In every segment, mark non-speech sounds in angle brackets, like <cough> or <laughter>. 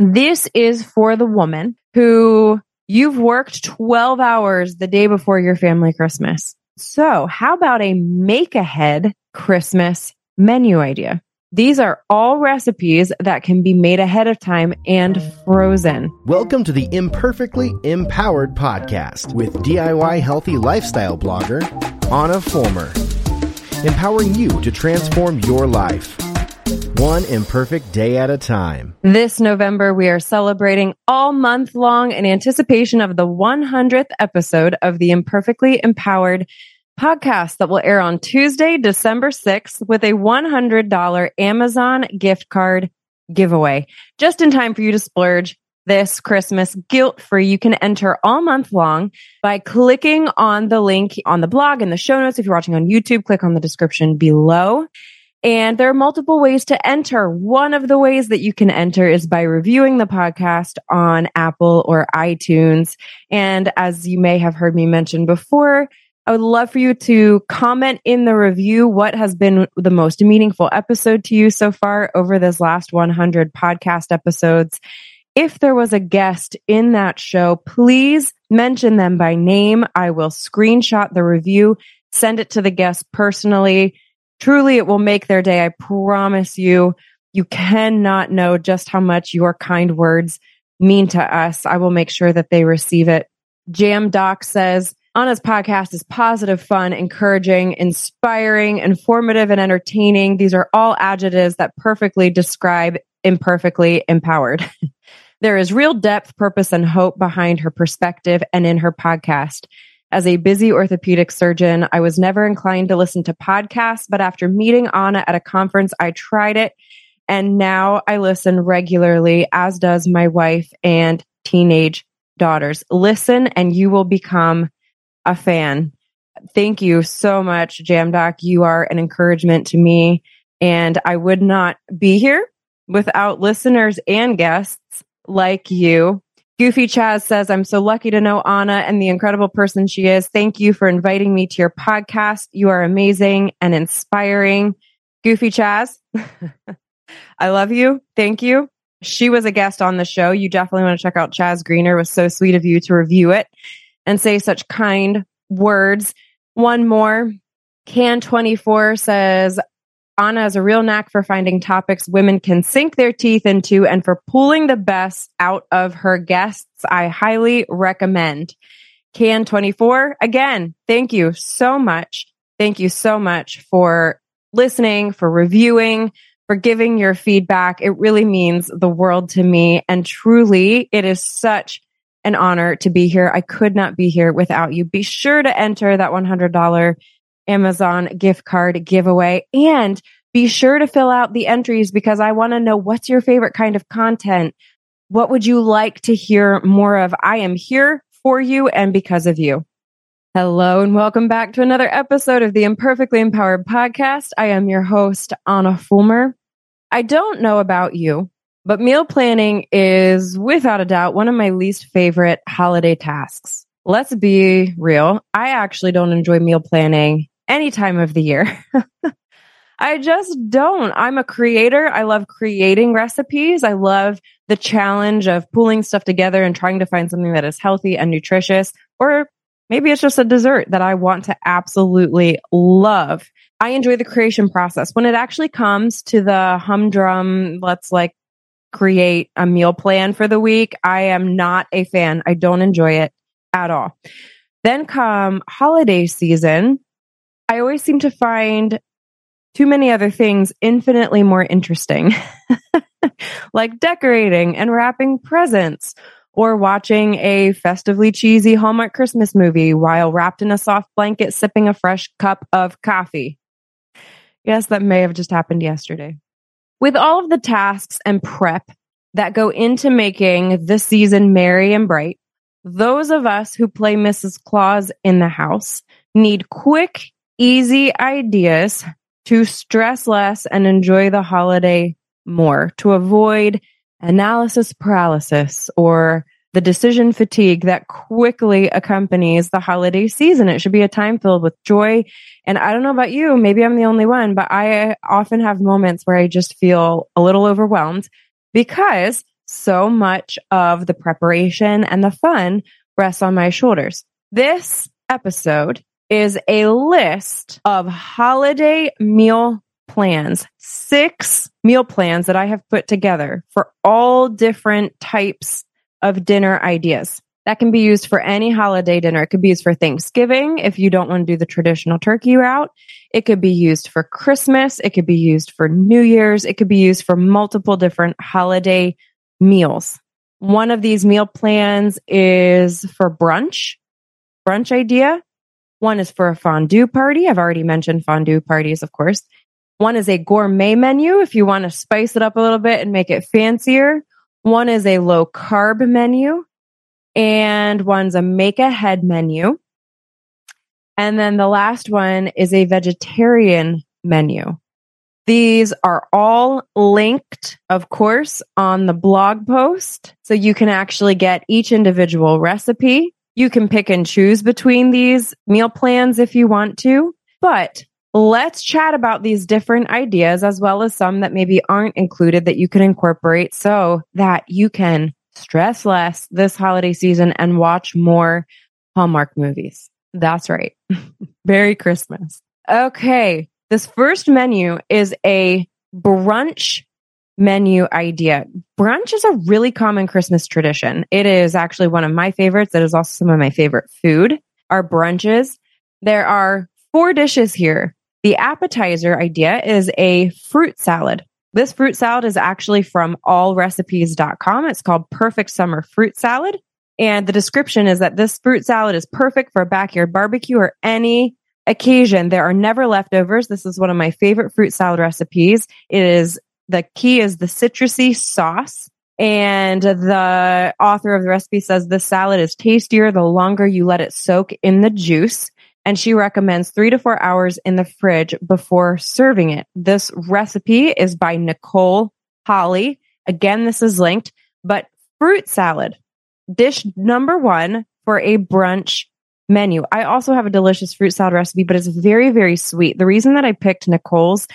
This is for the woman who you've worked 12 hours the day before your family Christmas. So, how about a make ahead Christmas menu idea? These are all recipes that can be made ahead of time and frozen. Welcome to the Imperfectly Empowered podcast with DIY healthy lifestyle blogger Anna Fulmer, empowering you to transform your life one imperfect day at a time. This November, we are celebrating all month long in anticipation of the 100th episode of the Imperfectly Empowered podcast that will air on Tuesday, December 6th with a $100 Amazon gift card giveaway. Just in time for you to splurge this Christmas guilt free. You can enter all month long by clicking on the link on the blog and the show notes. If you're watching on YouTube, click on the description below. And there are multiple ways to enter. One of the ways that you can enter is by reviewing the podcast on Apple or iTunes. And as you may have heard me mention before, I would love for you to comment in the review what has been the most meaningful episode to you so far over this last 100 podcast episodes. If there was a guest in that show, please mention them by name. I will screenshot the review, send it to the guest personally Truly, it will make their day. I promise you. You cannot know just how much your kind words mean to us. I will make sure that they receive it. Jam Doc says, Anna's podcast is positive, fun, encouraging, inspiring, informative, and entertaining. These are all adjectives that perfectly describe imperfectly empowered. <laughs> there is real depth, purpose, and hope behind her perspective and in her podcast. As a busy orthopedic surgeon, I was never inclined to listen to podcasts, but after meeting Anna at a conference, I tried it. And now I listen regularly, as does my wife and teenage daughters. Listen and you will become a fan. Thank you so much, Jamdoc. You are an encouragement to me. And I would not be here without listeners and guests like you Goofy Chaz says, I'm so lucky to know Anna and the incredible person she is. Thank you for inviting me to your podcast. You are amazing and inspiring. Goofy Chaz, <laughs> I love you. Thank you. She was a guest on the show. You definitely want to check out Chaz Greener. It was so sweet of you to review it and say such kind words. One more. Can24 says, Anna has a real knack for finding topics women can sink their teeth into and for pulling the best out of her guests. I highly recommend. Can24, again, thank you so much. Thank you so much for listening, for reviewing, for giving your feedback. It really means the world to me. And truly, it is such an honor to be here. I could not be here without you. Be sure to enter that $100 Amazon gift card giveaway and be sure to fill out the entries because I want to know what's your favorite kind of content. What would you like to hear more of? I am here for you and because of you. Hello and welcome back to another episode of the Imperfectly Empowered podcast. I am your host, Anna Fulmer. I don't know about you, but meal planning is without a doubt one of my least favorite holiday tasks. Let's be real. I actually don't enjoy meal planning any time of the year. <laughs> I just don't. I'm a creator. I love creating recipes. I love the challenge of pulling stuff together and trying to find something that is healthy and nutritious. Or maybe it's just a dessert that I want to absolutely love. I enjoy the creation process. When it actually comes to the humdrum, let's like create a meal plan for the week, I am not a fan. I don't enjoy it at all. Then come holiday season. I always seem to find too many other things infinitely more interesting, <laughs> like decorating and wrapping presents or watching a festively cheesy Hallmark Christmas movie while wrapped in a soft blanket sipping a fresh cup of coffee. Yes, that may have just happened yesterday. With all of the tasks and prep that go into making the season merry and bright, those of us who play Mrs. Claus in the house need quick, easy ideas to stress less and enjoy the holiday more, to avoid analysis paralysis or the decision fatigue that quickly accompanies the holiday season. It should be a time filled with joy. And I don't know about you, maybe I'm the only one, but I often have moments where I just feel a little overwhelmed because so much of the preparation and the fun rests on my shoulders. This episode is a list of holiday meal plans, six meal plans that I have put together for all different types of dinner ideas. That can be used for any holiday dinner. It could be used for Thanksgiving if you don't want to do the traditional turkey route. It could be used for Christmas. It could be used for New Year's. It could be used for multiple different holiday meals. One of these meal plans is for brunch, brunch idea. One is for a fondue party. I've already mentioned fondue parties, of course. One is a gourmet menu if you want to spice it up a little bit and make it fancier. One is a low carb menu and one's a make ahead menu. And then the last one is a vegetarian menu. These are all linked, of course, on the blog post. So you can actually get each individual recipe. You can pick and choose between these meal plans if you want to, but let's chat about these different ideas as well as some that maybe aren't included that you can incorporate so that you can stress less this holiday season and watch more Hallmark movies. That's right. <laughs> Merry Christmas. Okay. This first menu is a brunch menu idea. Brunch is a really common Christmas tradition. It is actually one of my favorites. It is also some of my favorite food are brunches. There are four dishes here. The appetizer idea is a fruit salad. This fruit salad is actually from allrecipes.com. It's called Perfect Summer Fruit Salad. And the description is that this fruit salad is perfect for a backyard barbecue or any occasion. There are never leftovers. This is one of my favorite fruit salad recipes. It is the key is the citrusy sauce. And the author of the recipe says the salad is tastier the longer you let it soak in the juice and she recommends three to four hours in the fridge before serving it. This recipe is by Nicole Holly. Again, this is linked, but fruit salad, dish number one for a brunch menu. I also have a delicious fruit salad recipe, but it's very, very sweet. The reason that I picked Nicole's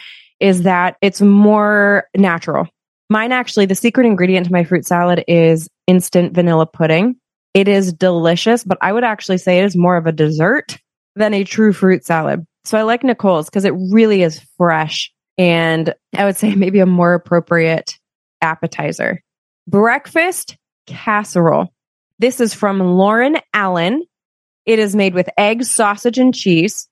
is that it's more natural. Mine actually, the secret ingredient to my fruit salad is instant vanilla pudding. It is delicious, but I would actually say it is more of a dessert than a true fruit salad. So I like Nicole's because it really is fresh and I would say <laughs> maybe a more appropriate appetizer. Breakfast casserole. This is from Lauren Allen. It is made with eggs, sausage, and cheese.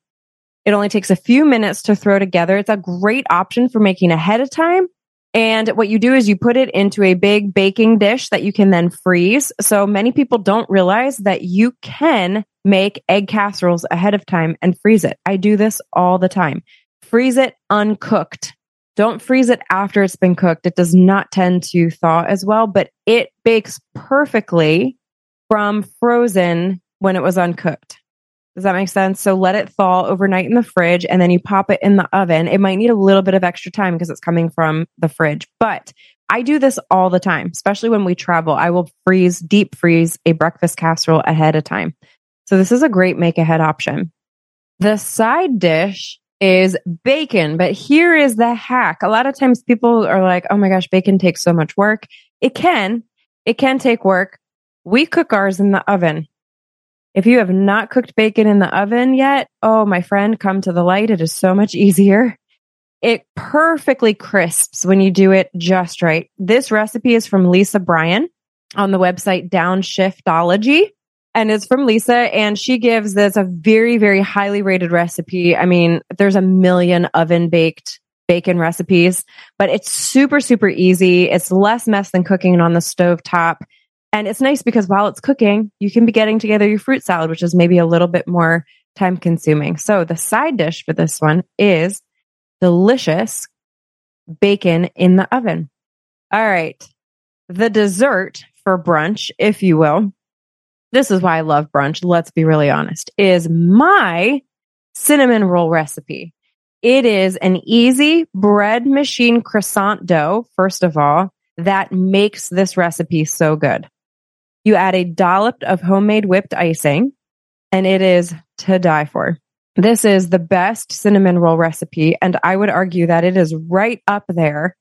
It only takes a few minutes to throw together. It's a great option for making ahead of time and what you do is you put it into a big baking dish that you can then freeze. So many people don't realize that you can make egg casseroles ahead of time and freeze it. I do this all the time. Freeze it uncooked. Don't freeze it after it's been cooked. It does not tend to thaw as well, but it bakes perfectly from frozen when it was uncooked. Does that make sense? So let it thaw overnight in the fridge and then you pop it in the oven. It might need a little bit of extra time because it's coming from the fridge, but I do this all the time, especially when we travel. I will freeze, deep freeze a breakfast casserole ahead of time. So this is a great make ahead option. The side dish is bacon, but here is the hack. A lot of times people are like, oh my gosh, bacon takes so much work. It can, it can take work. We cook ours in the oven. If you have not cooked bacon in the oven yet, oh, my friend, come to the light. It is so much easier. It perfectly crisps when you do it just right. This recipe is from Lisa Bryan on the website Downshiftology. And it's from Lisa, and she gives this a very, very highly rated recipe. I mean, there's a million oven baked bacon recipes, but it's super, super easy. It's less mess than cooking it on the stove top. And it's nice because while it's cooking, you can be getting together your fruit salad, which is maybe a little bit more time consuming. So the side dish for this one is delicious bacon in the oven. All right. The dessert for brunch, if you will. This is why I love brunch. Let's be really honest is my cinnamon roll recipe. It is an easy bread machine croissant dough, first of all, that makes this recipe so good. You add a dollop of homemade whipped icing, and it is to die for. This is the best cinnamon roll recipe, and I would argue that it is right up there.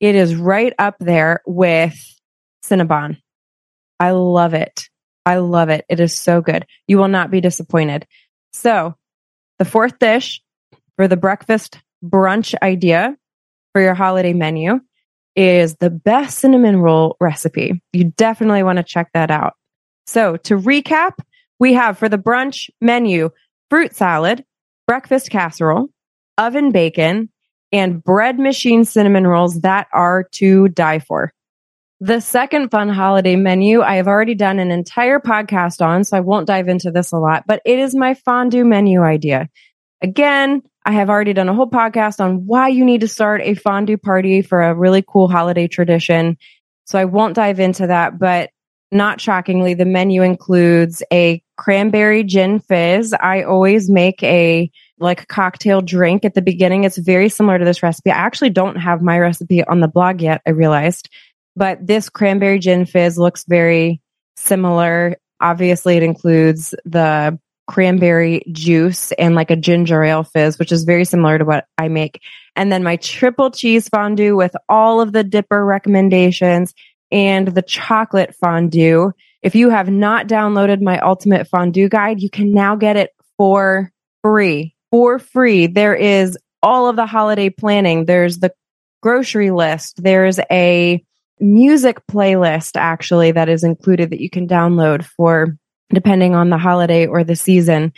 It is right up there with Cinnabon. I love it. I love it. It is so good. You will not be disappointed. So, the fourth dish for the breakfast brunch idea for your holiday menu is the best cinnamon roll recipe. You definitely want to check that out. So, to recap, we have for the brunch menu fruit salad, breakfast casserole, oven bacon, and bread machine cinnamon rolls that are to die for. The second fun holiday menu, I have already done an entire podcast on, so I won't dive into this a lot, but it is my fondue menu idea. Again, I have already done a whole podcast on why you need to start a fondue party for a really cool holiday tradition. So I won't dive into that, but not shockingly, the menu includes a cranberry gin fizz. I always make a like cocktail drink at the beginning. It's very similar to this recipe. I actually don't have my recipe on the blog yet, I realized, but this cranberry gin fizz looks very similar. Obviously, it includes the cranberry juice and like a ginger ale fizz, which is very similar to what I make. And then my triple cheese fondue with all of the dipper recommendations and the chocolate fondue. If you have not downloaded my ultimate fondue guide, you can now get it for free. For free. There is all of the holiday planning. There's the grocery list. There's a music playlist actually that is included that you can download for depending on the holiday or the season.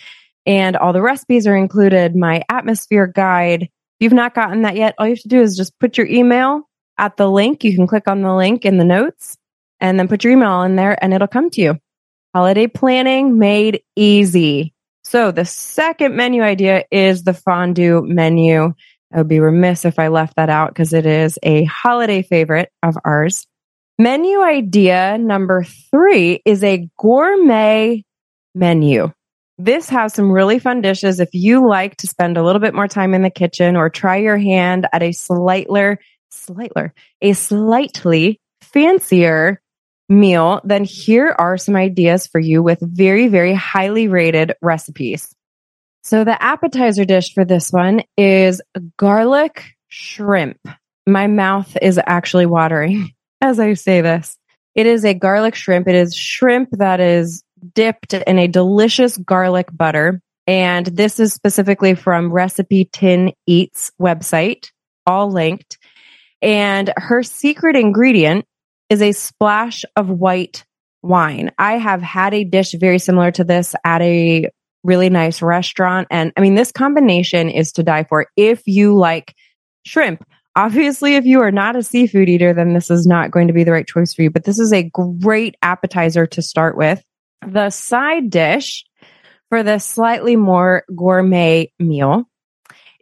And all the recipes are included, my atmosphere guide. If you've not gotten that yet, all you have to do is just put your email at the link. You can click on the link in the notes and then put your email in there and it'll come to you. Holiday planning made easy. So the second menu idea is the fondue menu. I would be remiss if I left that out because it is a holiday favorite of ours. Menu idea number three is a gourmet menu. This has some really fun dishes if you like to spend a little bit more time in the kitchen or try your hand at a slightly, slightly, a slightly fancier meal, then here are some ideas for you with very, very highly rated recipes. So the appetizer dish for this one is garlic shrimp. My mouth is actually watering as I say this. It is a garlic shrimp. It is shrimp that is dipped in a delicious garlic butter. And this is specifically from Recipe Tin Eats website, all linked. And her secret ingredient is a splash of white wine. I have had a dish very similar to this at a really nice restaurant. And I mean, this combination is to die for if you like shrimp. Obviously, if you are not a seafood eater, then this is not going to be the right choice for you, but this is a great appetizer to start with. The side dish for this slightly more gourmet meal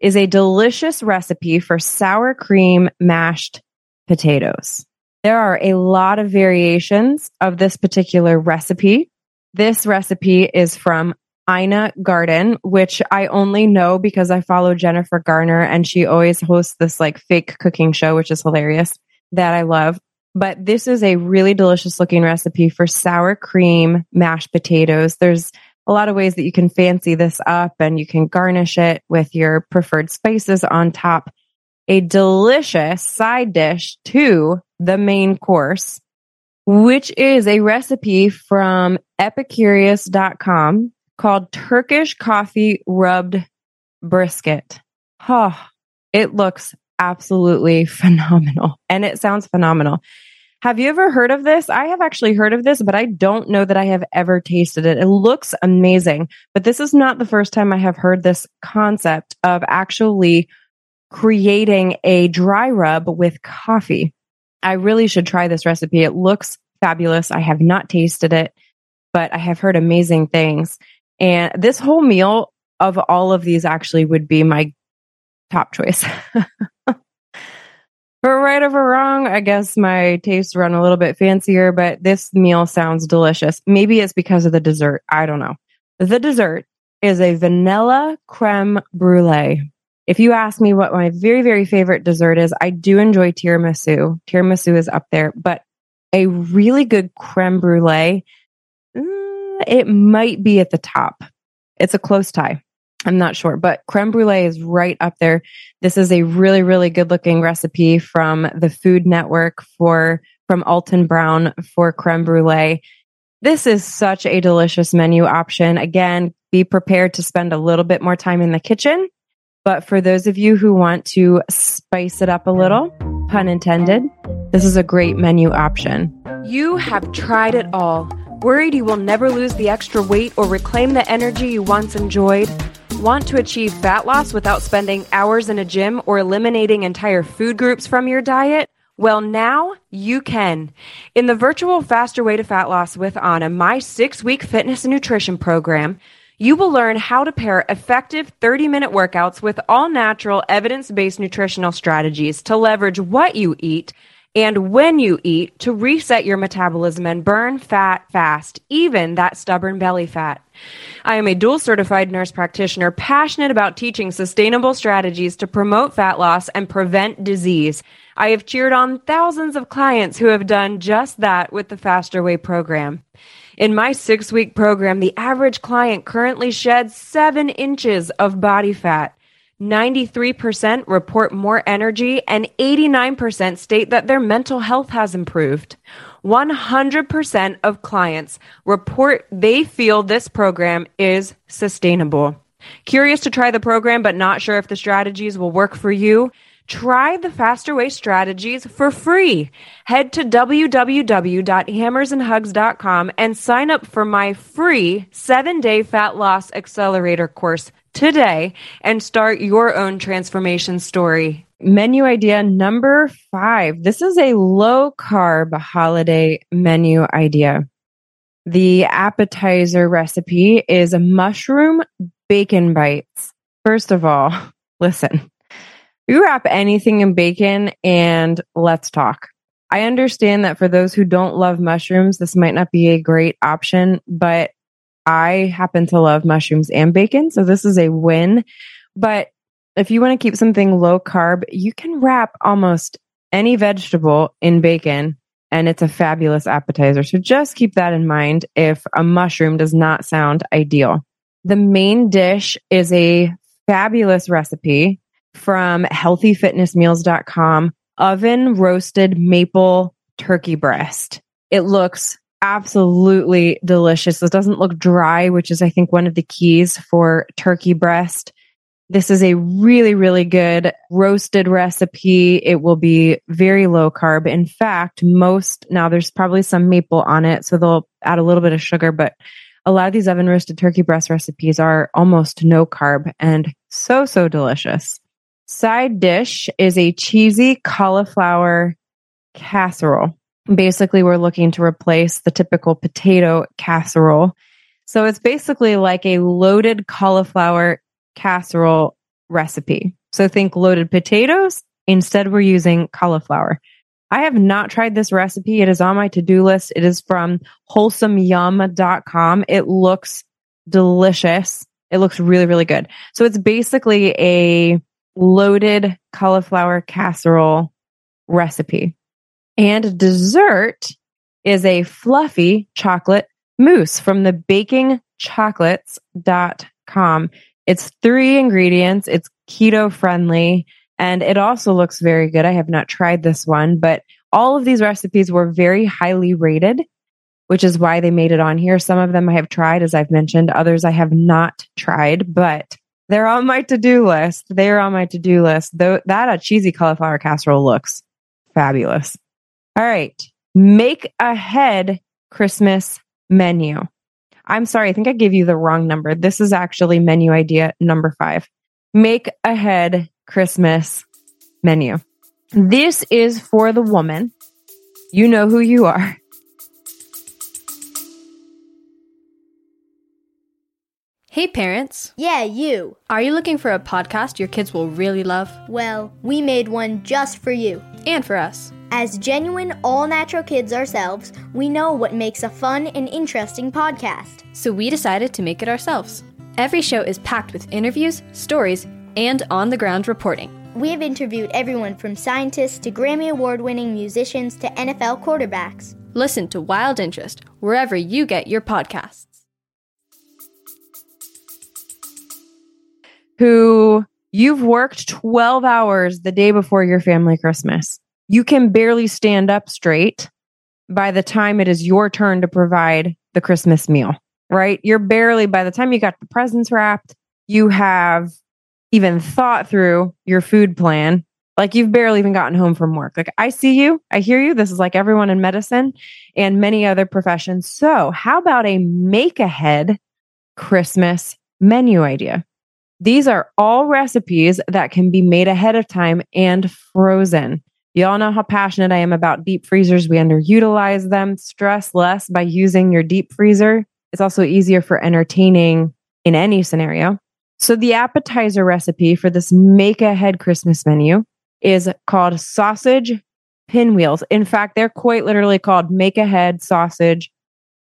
is a delicious recipe for sour cream mashed potatoes. There are a lot of variations of this particular recipe. This recipe is from Ina Garten, which I only know because I follow Jennifer Garner and she always hosts this like fake cooking show, which is hilarious that I love. But this is a really delicious looking recipe for sour cream mashed potatoes. There's a lot of ways that you can fancy this up and you can garnish it with your preferred spices on top. A delicious side dish to the main course, which is a recipe from epicurious.com called Turkish coffee rubbed brisket. Oh, it looks absolutely <laughs> phenomenal and it sounds phenomenal. Have you ever heard of this? I have actually heard of this, but I don't know that I have ever tasted it. It looks amazing, but this is not the first time I have heard this concept of actually creating a dry rub with coffee. I really should try this recipe. It looks fabulous. I have not tasted it, but I have heard amazing things. And this whole meal of all of these actually would be my top choice. <laughs> For right or wrong, I guess my tastes run a little bit fancier, but this meal sounds delicious. Maybe it's because of the dessert. I don't know. The dessert is a vanilla creme brulee. If you ask me what my very, very favorite dessert is, I do enjoy tiramisu. Tiramisu is up there, but a really good creme brulee it might be at the top. It's a close tie. I'm not sure, but creme brulee is right up there. This is a really, really good looking recipe from the Food Network for from Alton Brown for creme brulee. This is such a delicious menu option. Again, be prepared to spend a little bit more time in the kitchen. But for those of you who want to spice it up a little, pun intended, this is a great menu option. You have tried it all. Worried you will never lose the extra weight or reclaim the energy you once enjoyed? Want to achieve fat loss without spending hours in a gym or eliminating entire food groups from your diet? Well, now you can. In the virtual Faster Way to Fat Loss with Anna, my six week fitness and nutrition program, you will learn how to pair effective 30 minute workouts with all natural, evidence based nutritional strategies to leverage what you eat and when you eat to reset your metabolism and burn fat fast, even that stubborn belly fat. I am a dual certified nurse practitioner passionate about teaching sustainable strategies to promote fat loss and prevent disease. I have cheered on thousands of clients who have done just that with the Faster Way program. In my six week program, the average client currently sheds seven inches of body fat. 93% report more energy and 89% state that their mental health has improved. 100% of clients report they feel this program is sustainable. Curious to try the program but not sure if the strategies will work for you? Try the Faster Way strategies for free. Head to www.hammersandhugs.com and sign up for my free seven day fat loss accelerator course today and start your own transformation story. Menu idea number five. This is a low carb holiday menu idea. The appetizer recipe is mushroom bacon bites. First of all, <laughs> listen, you wrap anything in bacon and let's talk. I understand that for those who don't love mushrooms, this might not be a great option, but I happen to love mushrooms and bacon. So this is a win. But if you want to keep something low carb, you can wrap almost any vegetable in bacon and it's a fabulous appetizer. So just keep that in mind if a mushroom does not sound ideal. The main dish is a fabulous recipe from healthyfitnessmeals.com oven roasted maple turkey breast. It looks absolutely delicious. It doesn't look dry, which is, I think, one of the keys for turkey breast. This is a really, really good roasted recipe. It will be very low carb. In fact, most now there's probably some maple on it, so they'll add a little bit of sugar, but a lot of these oven roasted turkey breast recipes are almost no carb and so, so delicious. Side dish is a cheesy cauliflower casserole. Basically, we're looking to replace the typical potato casserole. So it's basically like a loaded cauliflower casserole recipe. So think loaded potatoes. Instead, we're using cauliflower. I have not tried this recipe. It is on my to do list. It is from wholesomeyum.com. It looks delicious. It looks really, really good. So it's basically a loaded cauliflower casserole recipe. And dessert is a fluffy chocolate mousse from the bakingchocolates.com. It's three ingredients. It's keto friendly and it also looks very good. I have not tried this one, but all of these recipes were very highly rated, which is why they made it on here. Some of them I have tried, as I've mentioned. Others I have not tried, but they're on my to do list. They're on my to do list. Though that a cheesy cauliflower casserole looks fabulous. All right. Make ahead Christmas menu. I'm sorry. I think I gave you the wrong number. This is actually menu idea number five. Make ahead Christmas menu. This is for the woman. You know who you are. Hey, parents. Yeah, you. Are you looking for a podcast your kids will really love? Well, we made one just for you. And for us. As genuine, all natural kids ourselves, we know what makes a fun and interesting podcast. So we decided to make it ourselves. Every show is packed with interviews, stories, and on the ground reporting. We have interviewed everyone from scientists to Grammy Award winning musicians to NFL quarterbacks. Listen to Wild Interest wherever you get your podcasts. who you've worked 12 hours the day before your family Christmas. You can barely stand up straight by the time it is your turn to provide the Christmas meal, right? You're barely, by the time you got the presents wrapped, you have even thought through your food plan. Like you've barely even gotten home from work. Like I see you, I hear you. This is like everyone in medicine and many other professions. So, how about a make ahead Christmas menu idea? These are all recipes that can be made ahead of time and frozen. Y'all know how passionate I am about deep freezers. We underutilize them. Stress less by using your deep freezer. It's also easier for entertaining in any scenario. So, the appetizer recipe for this make ahead Christmas menu is called sausage pinwheels. In fact, they're quite literally called make ahead sausage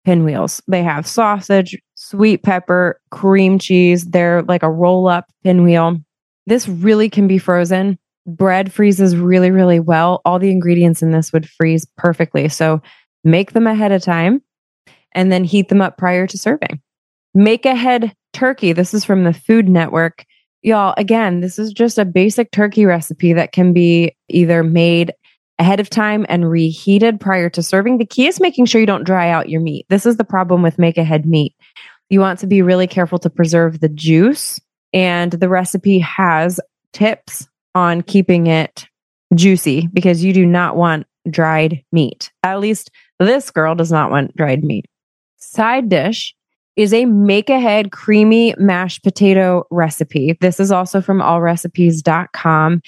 pinwheels. They have sausage, sweet pepper, cream cheese. They're like a roll up pinwheel. This really can be frozen bread freezes really, really well. All the ingredients in this would freeze perfectly. So make them ahead of time and then heat them up prior to serving. Make ahead turkey. This is from the Food Network. Y'all, again, this is just a basic turkey recipe that can be either made ahead of time and reheated prior to serving. The key is making sure you don't dry out your meat. This is the problem with make ahead meat. You want to be really careful to preserve the juice. And the recipe has tips on keeping it juicy because you do not want dried meat. At least this girl does not want dried meat. Side dish is a make ahead creamy mashed potato recipe. This is also from allrecipes.com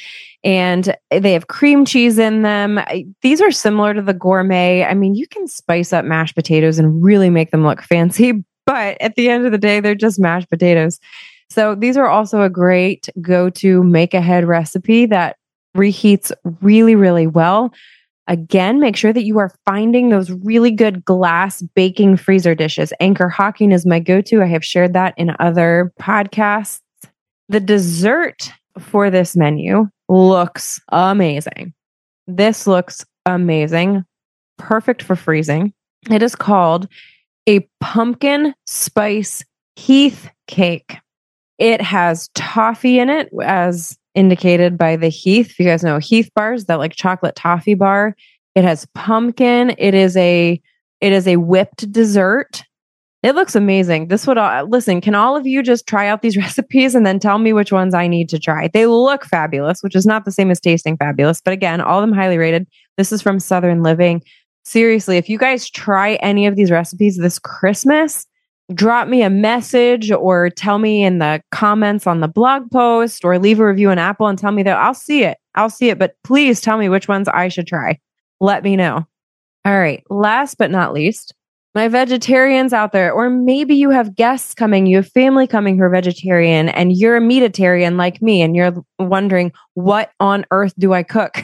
and they have cream cheese in them. These are similar to the gourmet. I mean, you can spice up mashed potatoes and really make them look fancy, <laughs> but at the end of the day, they're just mashed potatoes. So these are also a great go to make ahead recipe that reheats really, really well. Again, make sure that you are finding those really good glass baking freezer dishes. Anchor Hocking is my go to. I have shared that in other podcasts. The dessert for this menu looks amazing. This looks amazing, perfect for freezing. It is called a pumpkin spice Heath cake. It has toffee in it, as indicated by the Heath. If you guys know Heath bars, that like chocolate toffee bar. It has pumpkin. It is a it is a whipped dessert. It looks amazing. This would all, listen. Can all of you just try out these <laughs> recipes and then tell me which ones I need to try? They look fabulous, which is not the same as tasting fabulous, but again, all of them highly rated. This is from Southern Living. Seriously, if you guys try any of these recipes this Christmas, drop me a message or tell me in the comments on the blog post or leave a review on Apple and tell me that I'll see it. I'll see it, but please tell me which ones I should try. Let me know. All right. Last but not least, my vegetarians out there, or maybe you have guests coming, you have family coming who are vegetarian, and you're a meatitarian like me, and you're wondering, what on earth do I cook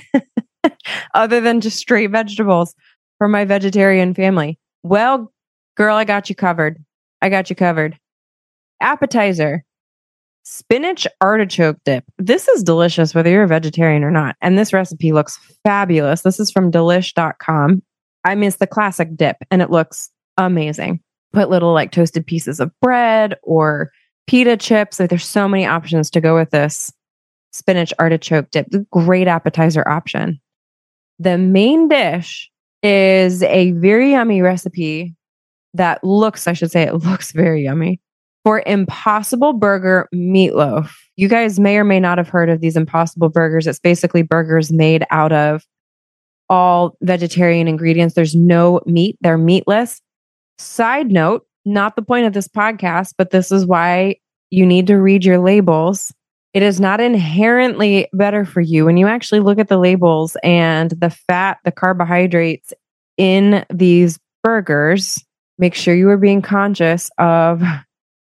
<laughs> other than just straight vegetables for my vegetarian family? Well, girl, I got you covered. I got you covered. Appetizer spinach artichoke dip. This is delicious, whether you're a vegetarian or not. And this recipe looks fabulous. This is from delish.com. I mean, it's the classic dip and it looks amazing. Put little like toasted pieces of bread or pita chips. Like, there's so many options to go with this spinach artichoke dip. Great appetizer option. The main dish is a very yummy recipe that looks, I should say, it <laughs> looks very yummy for Impossible Burger Meatloaf. You guys may or may not have heard of these Impossible Burgers. It's basically burgers made out of all vegetarian ingredients. There's no meat, they're meatless. Side note, not the point of this podcast, but this is why you need to read your labels. It is not inherently better for you when you actually look at the labels and the fat, the carbohydrates in these burgers make sure you are being conscious of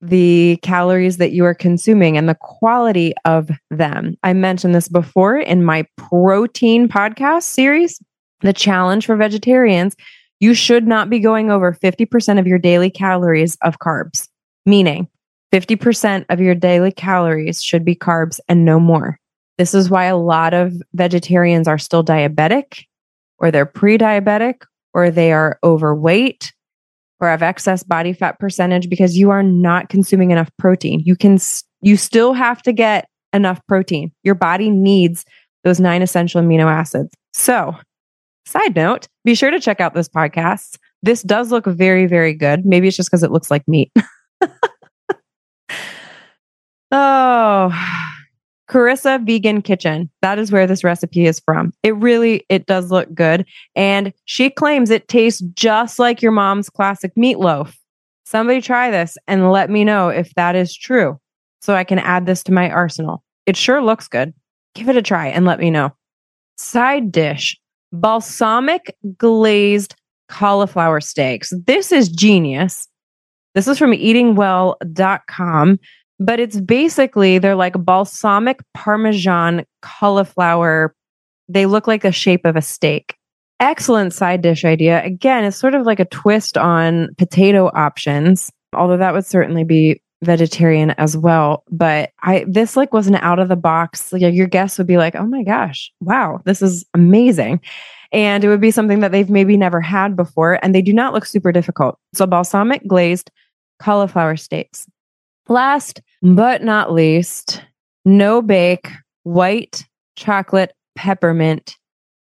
the calories that you are consuming and the quality of them. I mentioned this before in my protein podcast series. The challenge for vegetarians, you should not be going over 50% of your daily calories of carbs, meaning 50% of your daily calories should be carbs and no more. This is why a lot of vegetarians are still diabetic or they're pre diabetic or they are overweight or have excess body fat percentage because you are not consuming enough protein. You can, you still have to get enough protein. Your body needs those nine essential amino acids. So, Side note, be sure to check out this podcast. This does look very, very good. Maybe it's just because it looks like meat. <laughs> oh, Carissa Vegan Kitchen. That is where this recipe is from. It really, it does look good. And she claims it tastes just like your mom's classic meatloaf. Somebody try this and let me know if that is true so I can add this to my arsenal. It sure looks good. Give it a try and let me know. Side dish balsamic glazed cauliflower steaks. This is genius. This is from eatingwell.com, but it's basically they're like balsamic parmesan cauliflower. They look like the shape of a steak. Excellent side dish idea. Again, it's sort of like a twist on potato options, although that would certainly be vegetarian as well. But I this like was an out of the box. Like your guests would be like, "Oh my gosh, wow, this is amazing." And it would be something that they've maybe never had before, and they do not look super difficult. So balsamic glazed cauliflower steaks. Last but not least, no bake white chocolate peppermint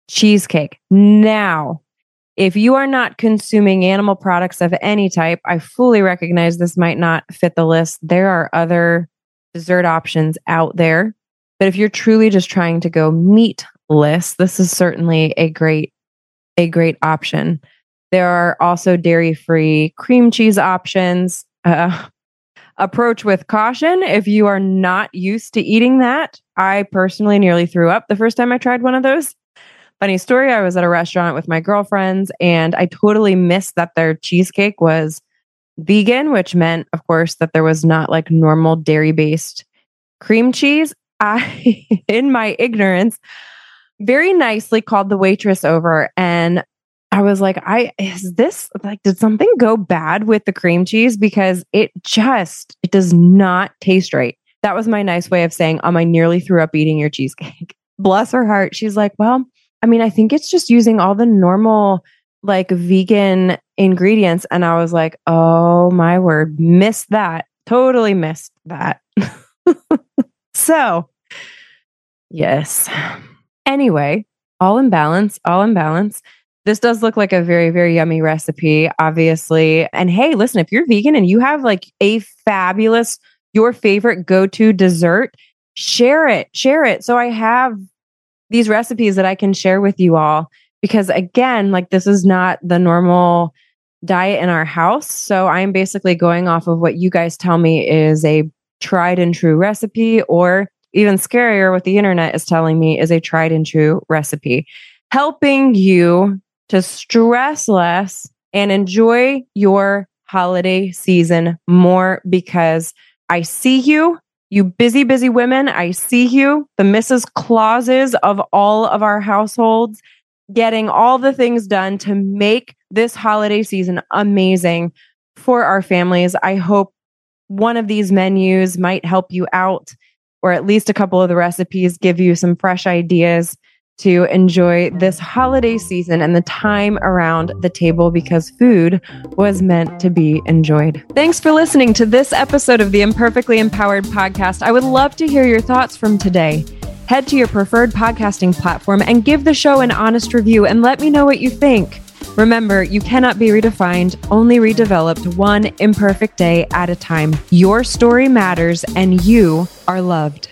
cheesecake. Now, if you are not consuming animal products of any type, I fully recognize this might not fit the list. There are other dessert options out there. But if you're truly just trying to go meatless, this is certainly a great a great option. There are also dairy-free cream cheese options. Uh, approach with caution if you are not used to eating that. I personally nearly threw up the first time I tried one of those. Funny story I was at a restaurant with my girlfriends and I totally missed that their cheesecake was vegan, which meant, of course, that there was not like normal dairy based cream cheese. I, <laughs> in my ignorance, very nicely called the waitress over and I was like, I is this like did something go bad with the cream cheese because it just it does not taste right. That was my nice way of saying, um, I nearly threw up eating your cheesecake. <laughs> Bless her heart. She's like, well, I mean, I think it's just using all the normal like vegan ingredients. And I was like, oh my word, missed that. Totally missed that. <laughs> so, yes. Anyway, all in balance, all in balance. This does look like a very, very yummy recipe, obviously. And hey, listen, if you're vegan and you have like a fabulous, your favorite go to dessert, share it, share it. So I have these recipes that I can share with you all because again, like this is not the normal diet in our house. So I'm basically going off of what you guys tell me is a tried and true recipe or even scarier what the internet is telling me is a tried and true recipe helping you to stress less and enjoy your holiday season more because I see you you busy, busy women, I see you, the Mrs. Clauses of all of our households, getting all the things done to make this holiday season amazing for our families. I hope one of these menus might help you out, or at least a couple of the recipes give you some fresh ideas to enjoy this holiday season and the time around the table because food was meant to be enjoyed. Thanks for listening to this episode of the Imperfectly Empowered podcast. I would love to hear your thoughts from today. Head to your preferred podcasting platform and give the show an honest review and let me know what you think. Remember, you cannot be redefined, only redeveloped one imperfect day at a time. Your story matters and you are loved.